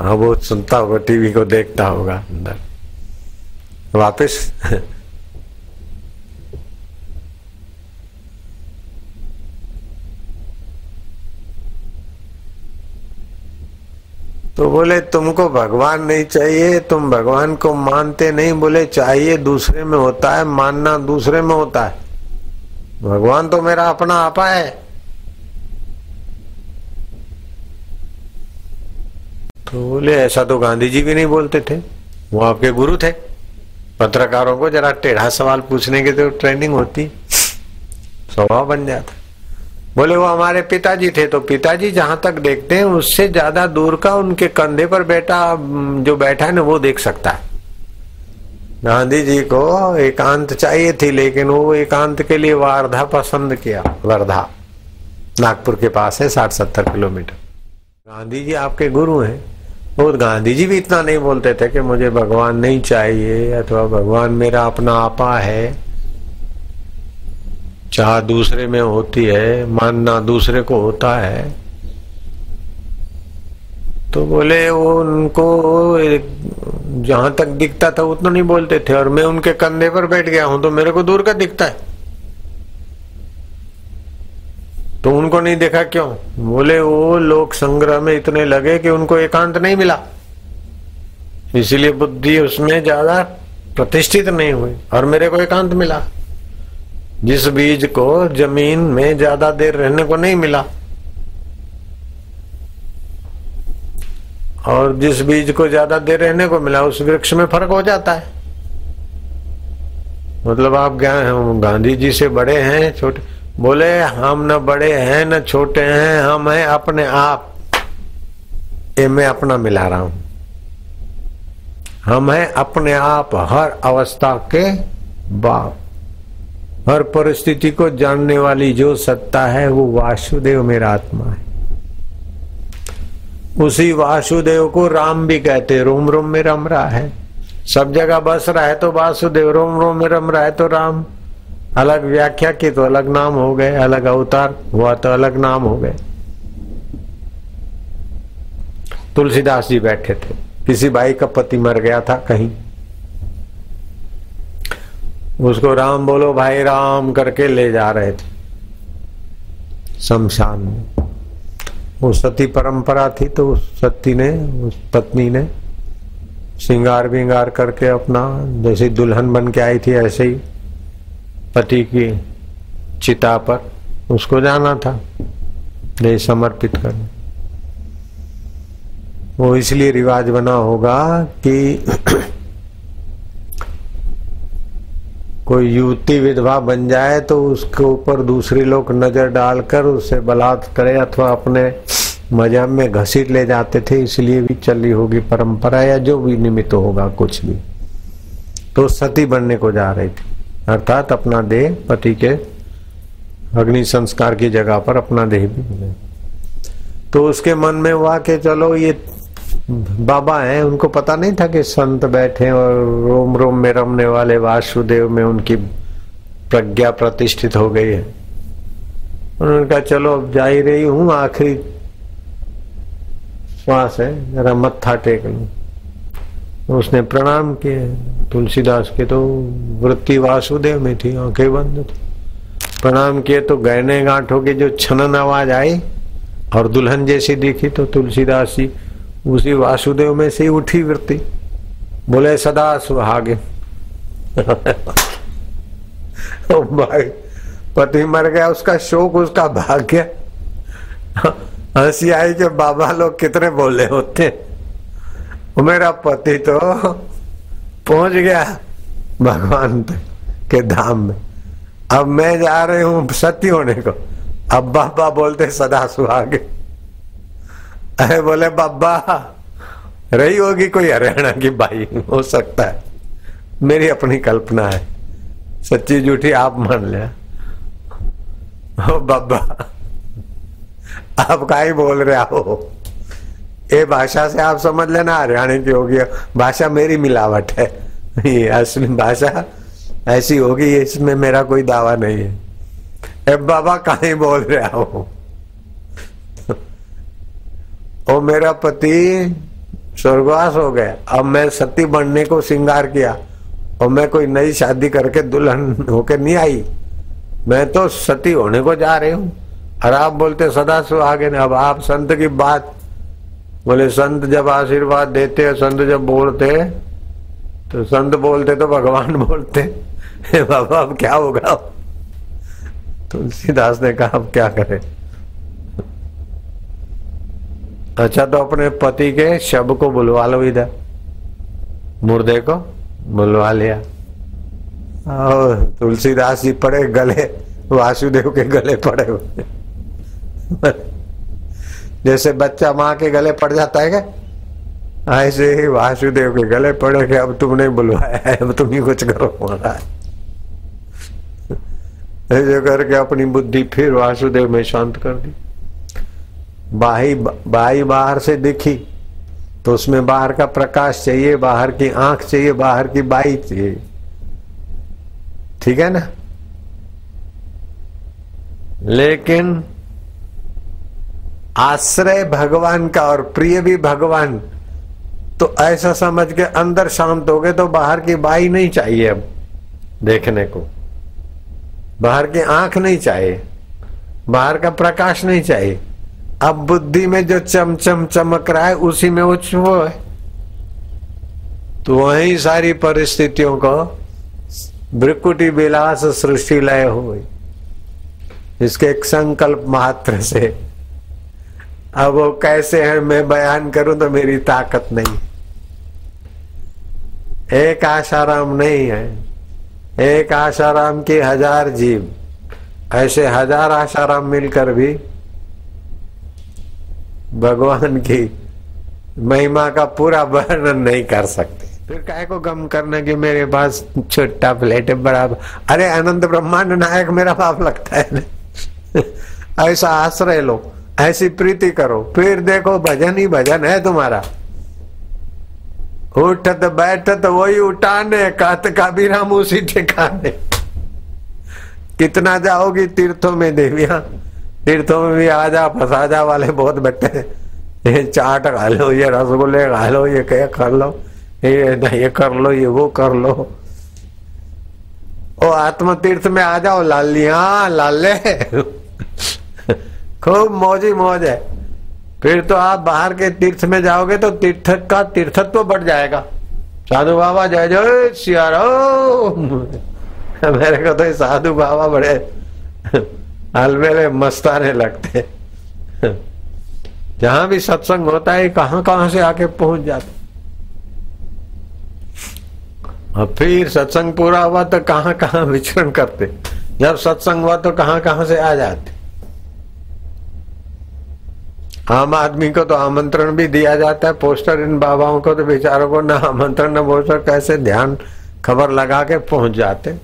हाँ वो सुनता होगा, टीवी को देखता होगा अंदर। वापस तो बोले, तुमको भगवान नहीं चाहिए, तुम भगवान को मानते नहीं। बोले, चाहिए दूसरे में होता है, मानना दूसरे में होता है। भगवान तो मेरा अपना आपा है। तो बोले, ऐसा तो गांधी जी भी नहीं बोलते थे। वो आपके गुरु थे। पत्रकारों को जरा टेढ़ा सवाल पूछने के तो ट्रेनिंग होती। स्वभाव बन जाता। बोले, वो हमारे पिताजी थे। तो पिताजी जहाँ तक देखते हैं, उससे ज़्यादा दूर का उनके कंधे पर बेटा जो बैठा है ना, वो देख सकता है। गांधी जी को एकांत चाहिए थी, लेकिन वो एकांत के लिए वारधा पसंद किया, वर्धा। नागपुर के पास है साठ सत्तर किलोमीटर। गांधी जी आपके गुरु हैं। वो गांधी जी भी इतना नहीं बोलते थे कि मुझे भगवान नहीं चाहिए, अथवा भगवान मेरा अपना आपा है। चाह दूसरे में होती है, मानना दूसरे को होता है। तो बोले वो उनको जहाँ तक दिखता था, उतना नहीं बोलते थे। और मैं उनके कंधे पर बैठ गया हूँ तो मेरे को दूर का दिखता है। तो उनको नहीं देखा क्यों? बोले, वो लोग संग्रह में इतने लगे कि उनको एकांत नहीं मिला। इसीलिए बुद्धि उसमें ज़्यादा प्रतिष्ठित नहीं हुई, और मेरे को एकांत मिला। जिस बीज को ज़मीन में ज़्यादा देर रहने को नहीं मिला, और जिस बीज को ज़्यादा देर रहने को मिला, उस वृक्ष में फ़र्क हो जाता है। मतलब आप हैं गांधी जी से बड़े हैं, छोटे, बोले, हम न बड़े हैं, न छोटे हैं, हम हैं अपने आप। ये मैं अपना मिला रहा हूँ। हम हैं अपने आप हर अवस्था के बाप। हर परिस्थिति को जानने वाली जो सत्ता है, वो वासुदेव मेरा आत्मा है। उसी वासुदेव को राम भी कहते रोम रोम में रम रहा है। सब जगह बस रहा है तो वासुदेव, रोम रोम में रम रहा है तो राम। अलग व्याख्या की तो अलग नाम हो गए, अलग अवतार हुआ तो अलग नाम हो गए। तुलसीदास जी बैठे थे। किसी भाई का पति मर गया था कहीं। उसको राम बोलो, भाई राम करके ले जा रहे थे। शमशान में। वो सती परंपरा थी तो उस सती ने, उस पत्नी ने श्रृंगार विंगार करके अपना, जैसे दुल्हन बन के आई थी ऐसे ही, पति की चिता पर उसको जाना था नहीं समर्पित करने वो इसलिए रिवाज बना होगा कि कोई युवती विधवा बन जाए तो उसके ऊपर दूसरे लोग नज़र डालकर उसे बलात् करे अथवा अपने मजाब में घसीट ले जाते थे, इसलिए भी चली होगी परंपरा या जो भी निमित्त होगा कुछ भी। तो सती बनने को जा रही थी। अर्थात अपना देह पति के अग्नि संस्कार की जगह पर अपना देह भी तो उसके मन में हुआ कि चलो ये बाबा हैं, उनको पता नहीं था कि संत बैठे और रोम रोम में रमने वाले वासुदेव में उनकी प्रज्ञा प्रतिष्ठित हो गई है। उन्होंने कहा, चलो, अब जा ही रही हूँ, आखिरी श्वास है, जरा मत्था टेक लू। उसने प्रणाम किए। तुलसीदास के तो वृत्ति वासुदेव में थी, आँखें बंद थी। प्रणाम किए तो गहने गांठों की जो छनन आवाज़ आई और दुल्हन जैसी दिखी तो तुलसीदास जी उसी वासुदेव में से उठी वृत्ति। बोले, सदा सुहागे। *laughs* ओ भाई, पति मर गया, उसका शोक, उसका भाग्य। हँसी आई कि बाबा लोग कितने बोले होते। मेरा पति तो पहुँच गया भगवान के धाम में। अब मैं जा रही हूँ सती होने को। अब बाबा बोलते, सदा सुहागे। अरे बोले, बाबा, रही होगी कोई हरियाणा की बाई, हो सकता है। मेरी अपनी कल्पना है। सच्ची झूठी आप मान लिया ओ बाबा, आप का ही बोल रहे हो। ये भाषा से आप समझ लेना हरियाणा की होगी। भाषा मेरी मिलावट है। ये असली भाषा ऐसी होगी, इसमें मेरा कोई दावा नहीं है। ए बाबा कहीं बोल रहा हो? ओ मेरा पति स्वर्गवास हो गया। अब मैं सती बनने को श्रृंगार किया और मैं कोई नई शादी करके दुल्हन होके नहीं आई। मैं तो सती होने को जा रही हूँ। और आप बोलते, सदा सु आगे ने। अब आप संत की बात बोले, संत जब आशीर्वाद देते, संत जब बोलते तो संत बोलते तो भगवान *laughs* बोलते। बाबा, अब क्या होगा? तुलसीदास ने कहा, अब क्या करे? अच्छा तो अपने पति के शब को बुलवा लो इधर। मुर्दे को बुलवा लिया। और तुलसीदास जी पड़े गले, वासुदेव के गले पड़े हुए। जैसे बच्चा माँ के गले पड़ जाता है क्या? ऐसे ही वासुदेव के गले पड़े कि अब तुमने बुलवाया है, अब तुम ही कुछ करो महाराज। ऐसे करके अपनी बुद्धि फिर वासुदेव में शांत कर दी। बाही बाई बाहर से दिखी तो उसमें बाहर का प्रकाश चाहिए, बाहर की आँख चाहिए, बाहर की बाई चाहिए। ठीक है ना? लेकिन आश्रय भगवान का और प्रिय भी भगवान तो ऐसा समझ के अंदर शांत हो गए तो बाहर की बाई नहीं चाहिए अब देखने को। बाहर की आँख नहीं चाहिए, बाहर का प्रकाश नहीं चाहिए। अब बुद्धि में जो चमचम चमक रहा है, उसी में वो वो है। तो वही सारी परिस्थितियों को ब्रिकुटी विलास सृष्टि लय हो इसके एक संकल्प मात्र से, अब वो कैसे है मैं बयान करूँ तो मेरी ताकत नहीं एक आशाराम नहीं है। एक आशाराम की हज़ार जीव। ऐसे हज़ार आशाराम मिलकर भी भगवान की महिमा का पूरा वर्णन नहीं कर सकते। फिर काय को गम करना की मेरे पास छोटा प्लेट है, बड़ा अरे अनंत ब्रह्मांड नायक मेरा बाप लगता है *laughs* ऐसा आश्रय लो, ऐसी प्रीति करो, फिर देखो भजन ही भजन है तुम्हारा। उठत बैठत वही उठाने, कात का भी राम उसी ठिकाने। कितना जाओगी तीर्थों में देविया। तीर्थों में भी आ आजा, फसाजा वाले बहुत बैठे ये चाट खा लो, ये रसगुल्ले खा लो, ये क्या कर लो, ये ये कर लो, ये वो कर लो। ओ आत्म तीर्थ में आ जाओ लालिया लाले। *laughs* खूब मौजी मौज है। फिर तो आप बाहर के तीर्थ में जाओगे तो तीर्थ का तीर्थत्व तो बढ़ जाएगा। साधु बाबा जय जय सियारो *laughs* मेरे को तो साधु बाबा बड़े अलमेले मस्ताने लगते जहाँ भी सत्संग होता है, कहाँ कहाँ से आके पहुँच जाते और फिर सत्संग पूरा हुआ तो कहाँ कहाँ विचरण करते जब सत्संग हुआ तो कहाँ कहाँ से आ जाते आम आदमी को तो आमंत्रण भी दिया जाता है, पोस्टर इन बाबाओं को तो बेचारों को ना आमंत्रण न पोस्टर कैसे ध्यान खबर लगा के पहुँच जाते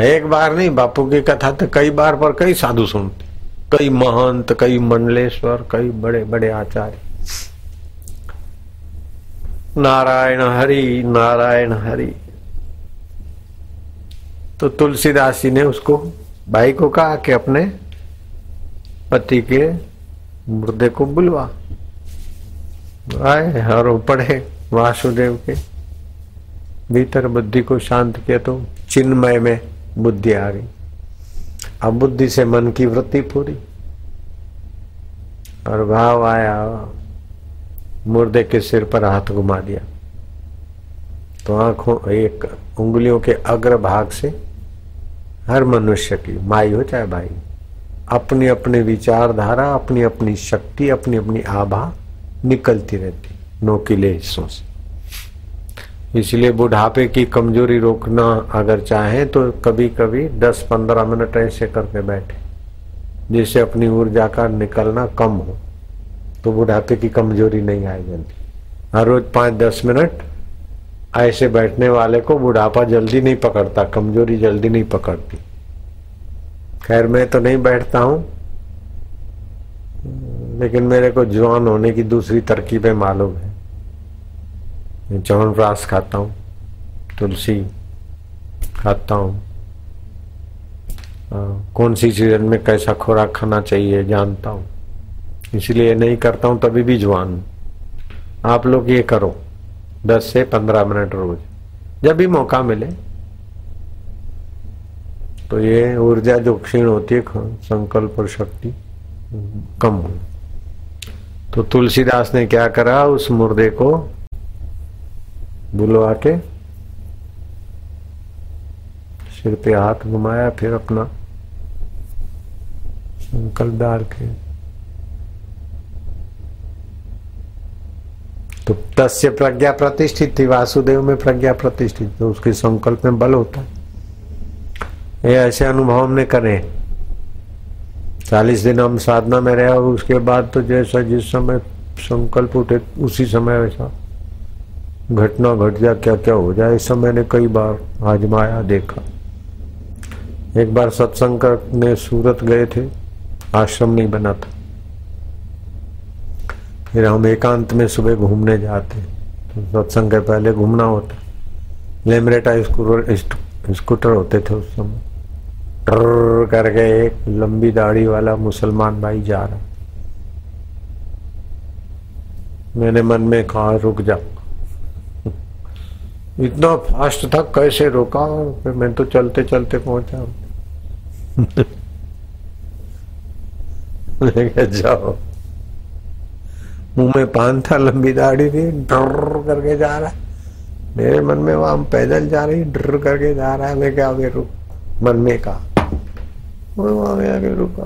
एक बार नहीं, बापू की कथा तो कई बार पर कई साधु सुनते। कई महंत, कई मंडलेश्वर, कई बड़े बड़े आचार्य। नारायण हरि नारायण हरि। तो तुलसीदास जी ने उसको, भाई को कहा कि अपने पति के मुर्दे को बुलवा। आए और पढ़े वासुदेव के। भीतर बुद्धि को शांत किया तो चिन्मय में बुद्धि आ गई। अब बुद्धि से मन की वृत्ति पूरी। और भाव आया, मुर्दे के सिर पर हाथ घुमा दिया। तो आँखों, एक उंगलियों के अग्र भाग से हर मनुष्य की माई हो चाहे भाई अपनी अपनी विचारधारा अपनी अपनी शक्ति अपनी अपनी आभा निकलती रहती, नोकीले हिस्सों से। इसलिए बुढ़ापे की कमज़ोरी रोकना अगर चाहे तो कभी कभी 10-15 मिनट ऐसे करके बैठे, जिससे अपनी ऊर्जा का निकलना कम हो तो बुढ़ापे की कमज़ोरी नहीं आए जल्दी हर रोज पाँच दस मिनट ऐसे बैठने वाले को बुढ़ापा जल्दी नहीं पकड़ता, कमज़ोरी जल्दी नहीं पकड़ती। खैर, मैं तो नहीं बैठता हूँ, लेकिन मेरे को जवान होने की दूसरी तरकीबें मालूम है। मैं च्यवनप्राश खाता हूँ, तुलसी खाता हूँ। कौन सी सीज़न में कैसा खुराक खाना चाहिए जानता हूँ। इसलिए नहीं करता हूँ, तभी भी जवान हूँ। आप लोग ये करो, दस से पंद्रह मिनट रोज, जब भी मौका मिले। तो ये ऊर्जा जो क्षीण होती है संकल्प और शक्ति कम हो। तो तुलसीदास ने क्या करा, उस मुर्दे को बुलवा के सिर पे हाथ घुमाया, फिर अपना संकल्प डाल के। तो तस्य प्रज्ञा प्रतिष्ठित थी, वासुदेव में प्रज्ञा प्रतिष्ठित तो उसके संकल्प में बल होता है। ये ऐसे अनुभव हमने करे। चालीस दिन हम साधना में रहे, उसके बाद तो जैसा जिस समय संकल्प उठे, उसी समय वैसा। घटना घट जा क्या क्या हो जाए, इस समय ने कई बार आजमाया देखा। एक बार सत्संग करने सूरत गए थे, आश्रम नहीं बना था। फिर हम एकांत में सुबह घूमने जाते तो सत्संग के पहले घूमना होता। लेमरेटा स्कूटर स्कूटर होते थे उस समय। टर करके एक लंबी दाढ़ी वाला मुसलमान भाई जा रहा। मैंने मन में कहा, रुक जा। इतना फास्ट था, कैसे रोका फिर मैं तो चलते चलते पहुँचा। जाओ। मुँह में पान था, लंबी दाढ़ी थी डर करके जा रहा मेरे मन में वहाँ पैदल जा रही डर करके जा रहा है। मैं क्या अभी रुक। मन में कहा। आगे रुका।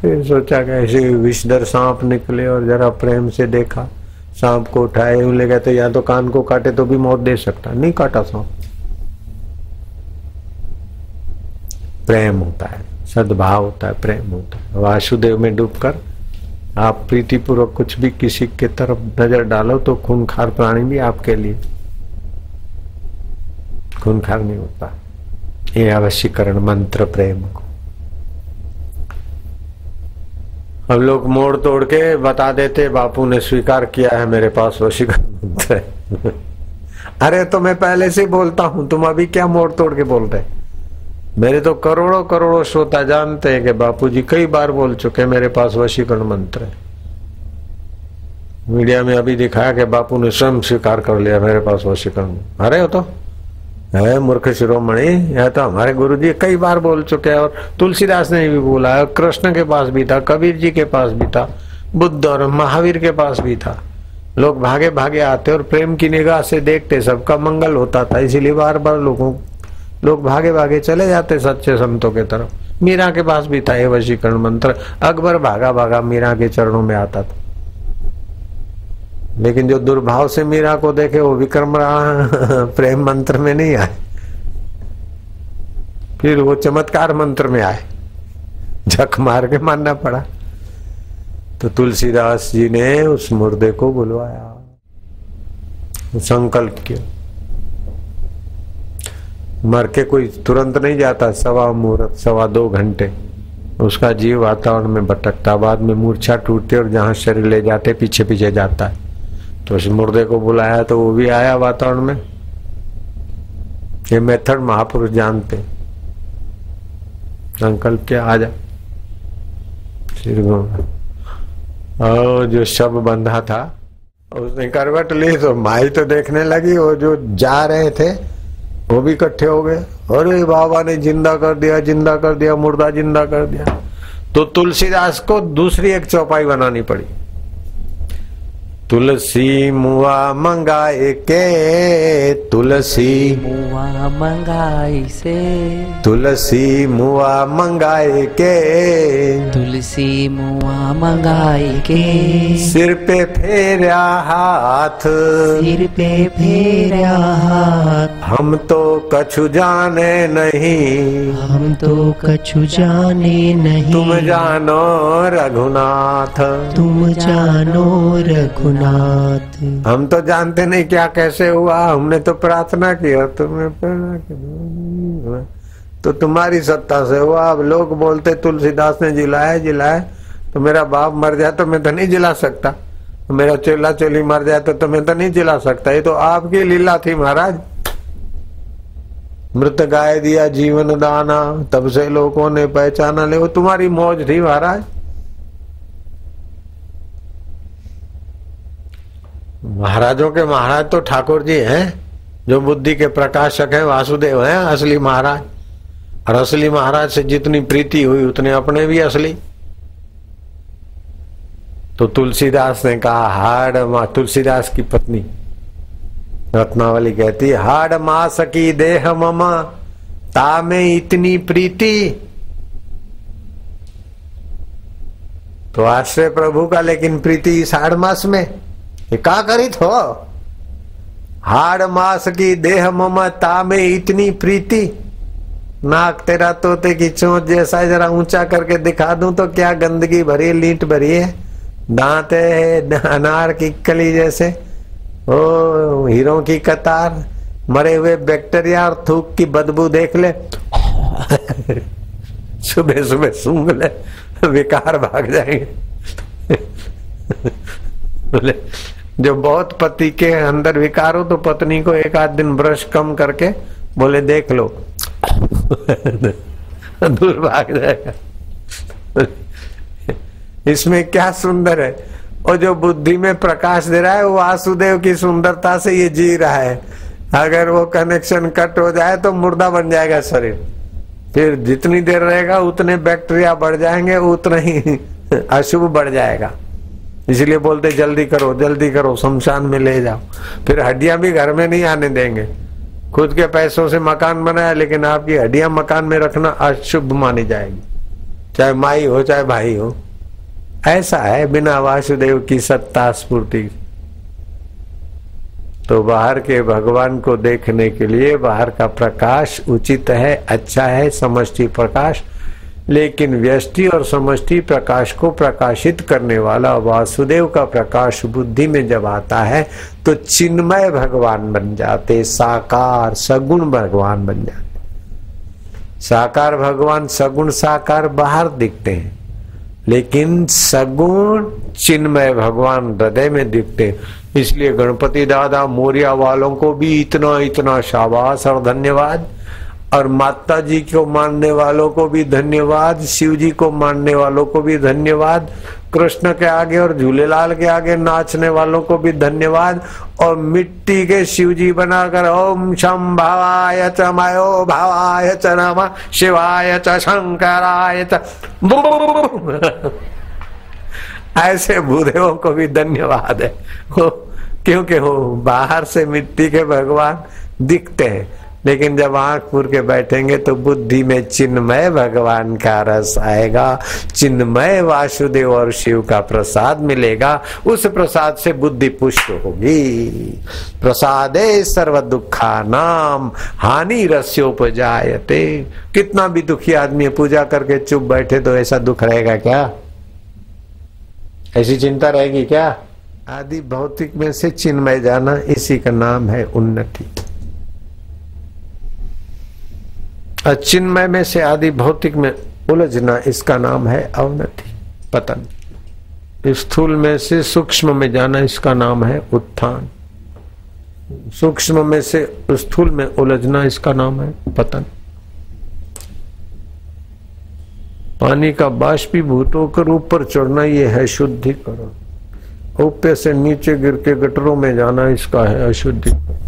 फिर सोचा कैसे विषधर सांप निकले और जरा प्रेम से देखा। सांप को उठाए ले गए तो या तो कान को काटे तो भी मौत दे सकता। नहीं काटा सांप प्रेम होता है, सद्भाव होता है, प्रेम होता है। वासुदेव में डूबकर आप प्रीतिपूर्वक कुछ भी किसी के तरफ़ नज़र डालो तो खूनखार प्राणी भी आपके लिए। खूनखार नहीं होता। ये अवश्यकरण मंत्र प्रेम को। अब लोग मोड़ तोड़ के बता देते, बापू ने स्वीकार किया है मेरे पास वशीकरण मंत्र *laughs* अरे तो मैं पहले से बोलता हूँ, तुम अभी क्या मोड़ तोड़ के बोल रहे? मेरे तो करोड़ों करोड़ों श्रोता जानते हैं कि बापू जी कई बार बोल चुके मेरे पास वशीकरण मंत्र है। मीडिया में अभी दिखाया कि बापू ने स्वयं स्वीकार कर लिया, मेरे पास वशीकरण अरे हो तो है मूर्ख शिरोमणि यह तो हमारे गुरु जी कई बार बोल चुके हैं और तुलसीदास ने भी बोला है कृष्ण के पास भी था कबीर जी के पास भी था बुद्ध और महावीर के पास भी था लोग भागे भागे आते और प्रेम की निगाह से देखते सबका मंगल होता था इसीलिए बार बार लोगों लोग भागे भागे चले जाते सच्चे संतों के तरफ़ मीरा के पास भी था ये वशीकरण मंत्र अकबर भागा भागा मीरा के चरणों में आता था लेकिन जो दुर्भाव से मीरा को देखे वो विक्रम रहा, *laughs* प्रेम मंत्र में नहीं आए। फिर वो चमत्कार मंत्र में आए। झक मार के मानना पड़ा। तो तुलसीदास जी ने उस मुर्दे को बुलवाया। संकल्प किया। मर के कोई तुरंत नहीं जाता, सवा मुहूर्त, सवा दो घंटे। उसका जीव वातावरण में भटकता, बाद में मूर्छा टूटते और जहाँ शरीर ले जाते पीछे पीछे जाता है। तो उस मुर्दे को बुलाया तो वो भी आया वातावरण में। ये मेथड महापुरुष जानते संकल्प क्या आ जा। और जो शब बंधा था, उसने करवट ली तो माई तो देखने लगी और जो जा रहे थे, वो भी इकट्ठे हो गए। अरे, बाबा ने ज़िंदा कर दिया, ज़िंदा कर दिया, मुर्दा ज़िंदा कर दिया। तो तुलसीदास को दूसरी एक चौपाई बनानी पड़ी। तुलसी मुआ मंगाए के तुलसी मुआ मंगाई से। तुलसी मुआ मंगाए के। तुलसी मुआ मंगाई के। सिर पे फेरा हाथ। सिर पे फेरा हाथ। हम तो कछु जाने नहीं। हम तो कछु जाने नहीं। तुम जानो रघुनाथ। तुम जानो रघुनाथ। हम तो जानते नहीं क्या कैसे हुआ हमने तो प्रार्थना की और तुम्हें प्रेरणा की। तो तुम्हारी सत्ता से हुआ अब लोग बोलते तुलसीदास ने जिलाया जिलाया तो मेरा बाप मर जाए तो मैं तो नहीं जिला सकता। मेरा चेला चोली मर जाए तो, तो मैं तो नहीं जिला सकता। ये तो आपकी लीला थी महाराज। मृत गाय दिया जीवन दाना तब से लोगों ने पहचाना ले वो तुम्हारी मौज थी महाराज। महाराजों के महाराज तो ठाकुर जी हैं, जो बुद्धि के प्रकाशक हैं, वासुदेव हैं असली महाराज। और असली महाराज से जितनी प्रीति हुई, उतने अपने भी असली। तो तुलसीदास ने कहा, हाड़ माँ, तुलसीदास की पत्नी रत्नावली कहती हाड़ माँ सकी देह ममा, ता में इतनी प्रीति। तो आश्रय प्रभु का लेकिन प्रीति इस हाड़ मास में। ये का करी थो हाड़ मास की देह ममता में इतनी प्रीति। नाक तेरा तोते की चोंच जैसा जरा ऊँचा करके दिखा दूँ तो क्या गंदगी भरी, लीट भरी है? दांत है, अनार की कली जैसे। ओ, हीरो की कतार, मरे हुए बैक्टीरिया और थूक की बदबू देख ले। *laughs* सुबह सुबह सूंघ ले विकार भाग जाएँगे। *laughs* जो बहुत पति के अंदर विकार हो तो पत्नी को एक आध दिन ब्रश कम करके बोले, देख लो। *laughs* दूर भाग जाएगा। इसमें क्या सुंदर है? और जो बुद्धि में प्रकाश दे रहा है, वो वासुदेव की सुंदरता से ये जी रहा है। अगर वो कनेक्शन कट हो जाए तो मुर्दा बन जाएगा शरीर। फिर जितनी देर रहेगा, उतने बैक्टीरिया बढ़ जाएँगे, उतना ही *laughs* अशुभ बढ़ जाएगा। इसलिए बोलते, जल्दी करो जल्दी करो, शमशान में ले जाओ। फिर हड्डियाँ भी घर में नहीं आने देंगे। खुद के पैसों से मकान बनाया, लेकिन आपकी हड्डियाँ मकान में रखना अशुभ मानी जाएगी। चाहे माई हो, चाहे भाई हो। ऐसा है, बिना वासुदेव की सत्ता स्फूर्ति। तो बाहर के भगवान को देखने के लिए बाहर का प्रकाश उचित है अच्छा है, समष्टि प्रकाश। लेकिन व्यष्टि और समष्टि प्रकाश को प्रकाशित करने वाला वासुदेव का प्रकाश बुद्धि में जब आता है तो चिन्मय भगवान बन जाते, साकार, सगुण भगवान बन जाते। साकार भगवान, सगुण, साकार बाहर दिखते हैं, लेकिन सगुण चिन्मय भगवान हृदय में दिखते इसलिए गणपति दादा, मोरिया वालों को भी इतना इतना शाबाश और धन्यवाद। और माता जी को मानने वालों को भी धन्यवाद, शिव जी को मानने वालों को भी धन्यवाद, कृष्ण के आगे और झूलेलाल के आगे नाचने वालों को भी धन्यवाद, और मिट्टी के शिव जी बनाकर ओम शम भावाय च मयो भावाय च नम शिवाय च शंकराय ऐसे भूदेवों को भी धन्यवाद है। क्योंकि वो बाहर से मिट्टी के भगवान दिखते हैं। लेकिन जब आँख पूर के बैठेंगे तो बुद्धि में चिन्मय भगवान का रस आएगा। चिन्मय वासुदेव और शिव का प्रसाद मिलेगा। उस प्रसाद से बुद्धि पुष्ट होगी। प्रसादे सर्व दुखा नाम हानि रस्योपजायते। कितना भी दुखी आदमी पूजा करके चुप बैठे तो ऐसा दुख रहेगा क्या? ऐसी चिंता रहेगी क्या? आदि भौतिक में से चिन्मय जाना इसी का नाम है उन्नति। अचिन्मय में से आदि भौतिक में उलझना इसका नाम है अवनति, पतन। स्थूल में से सूक्ष्म में जाना इसका नाम है उत्थान। सूक्ष्म में से स्थूल में उलझना इसका नाम है पतन। पानी का बाष्पीभूत होकर ऊपर चढ़ना ये है शुद्धिकरण। ऊपर से नीचे गिर के गटरों में जाना इसका है अशुद्धिकरण।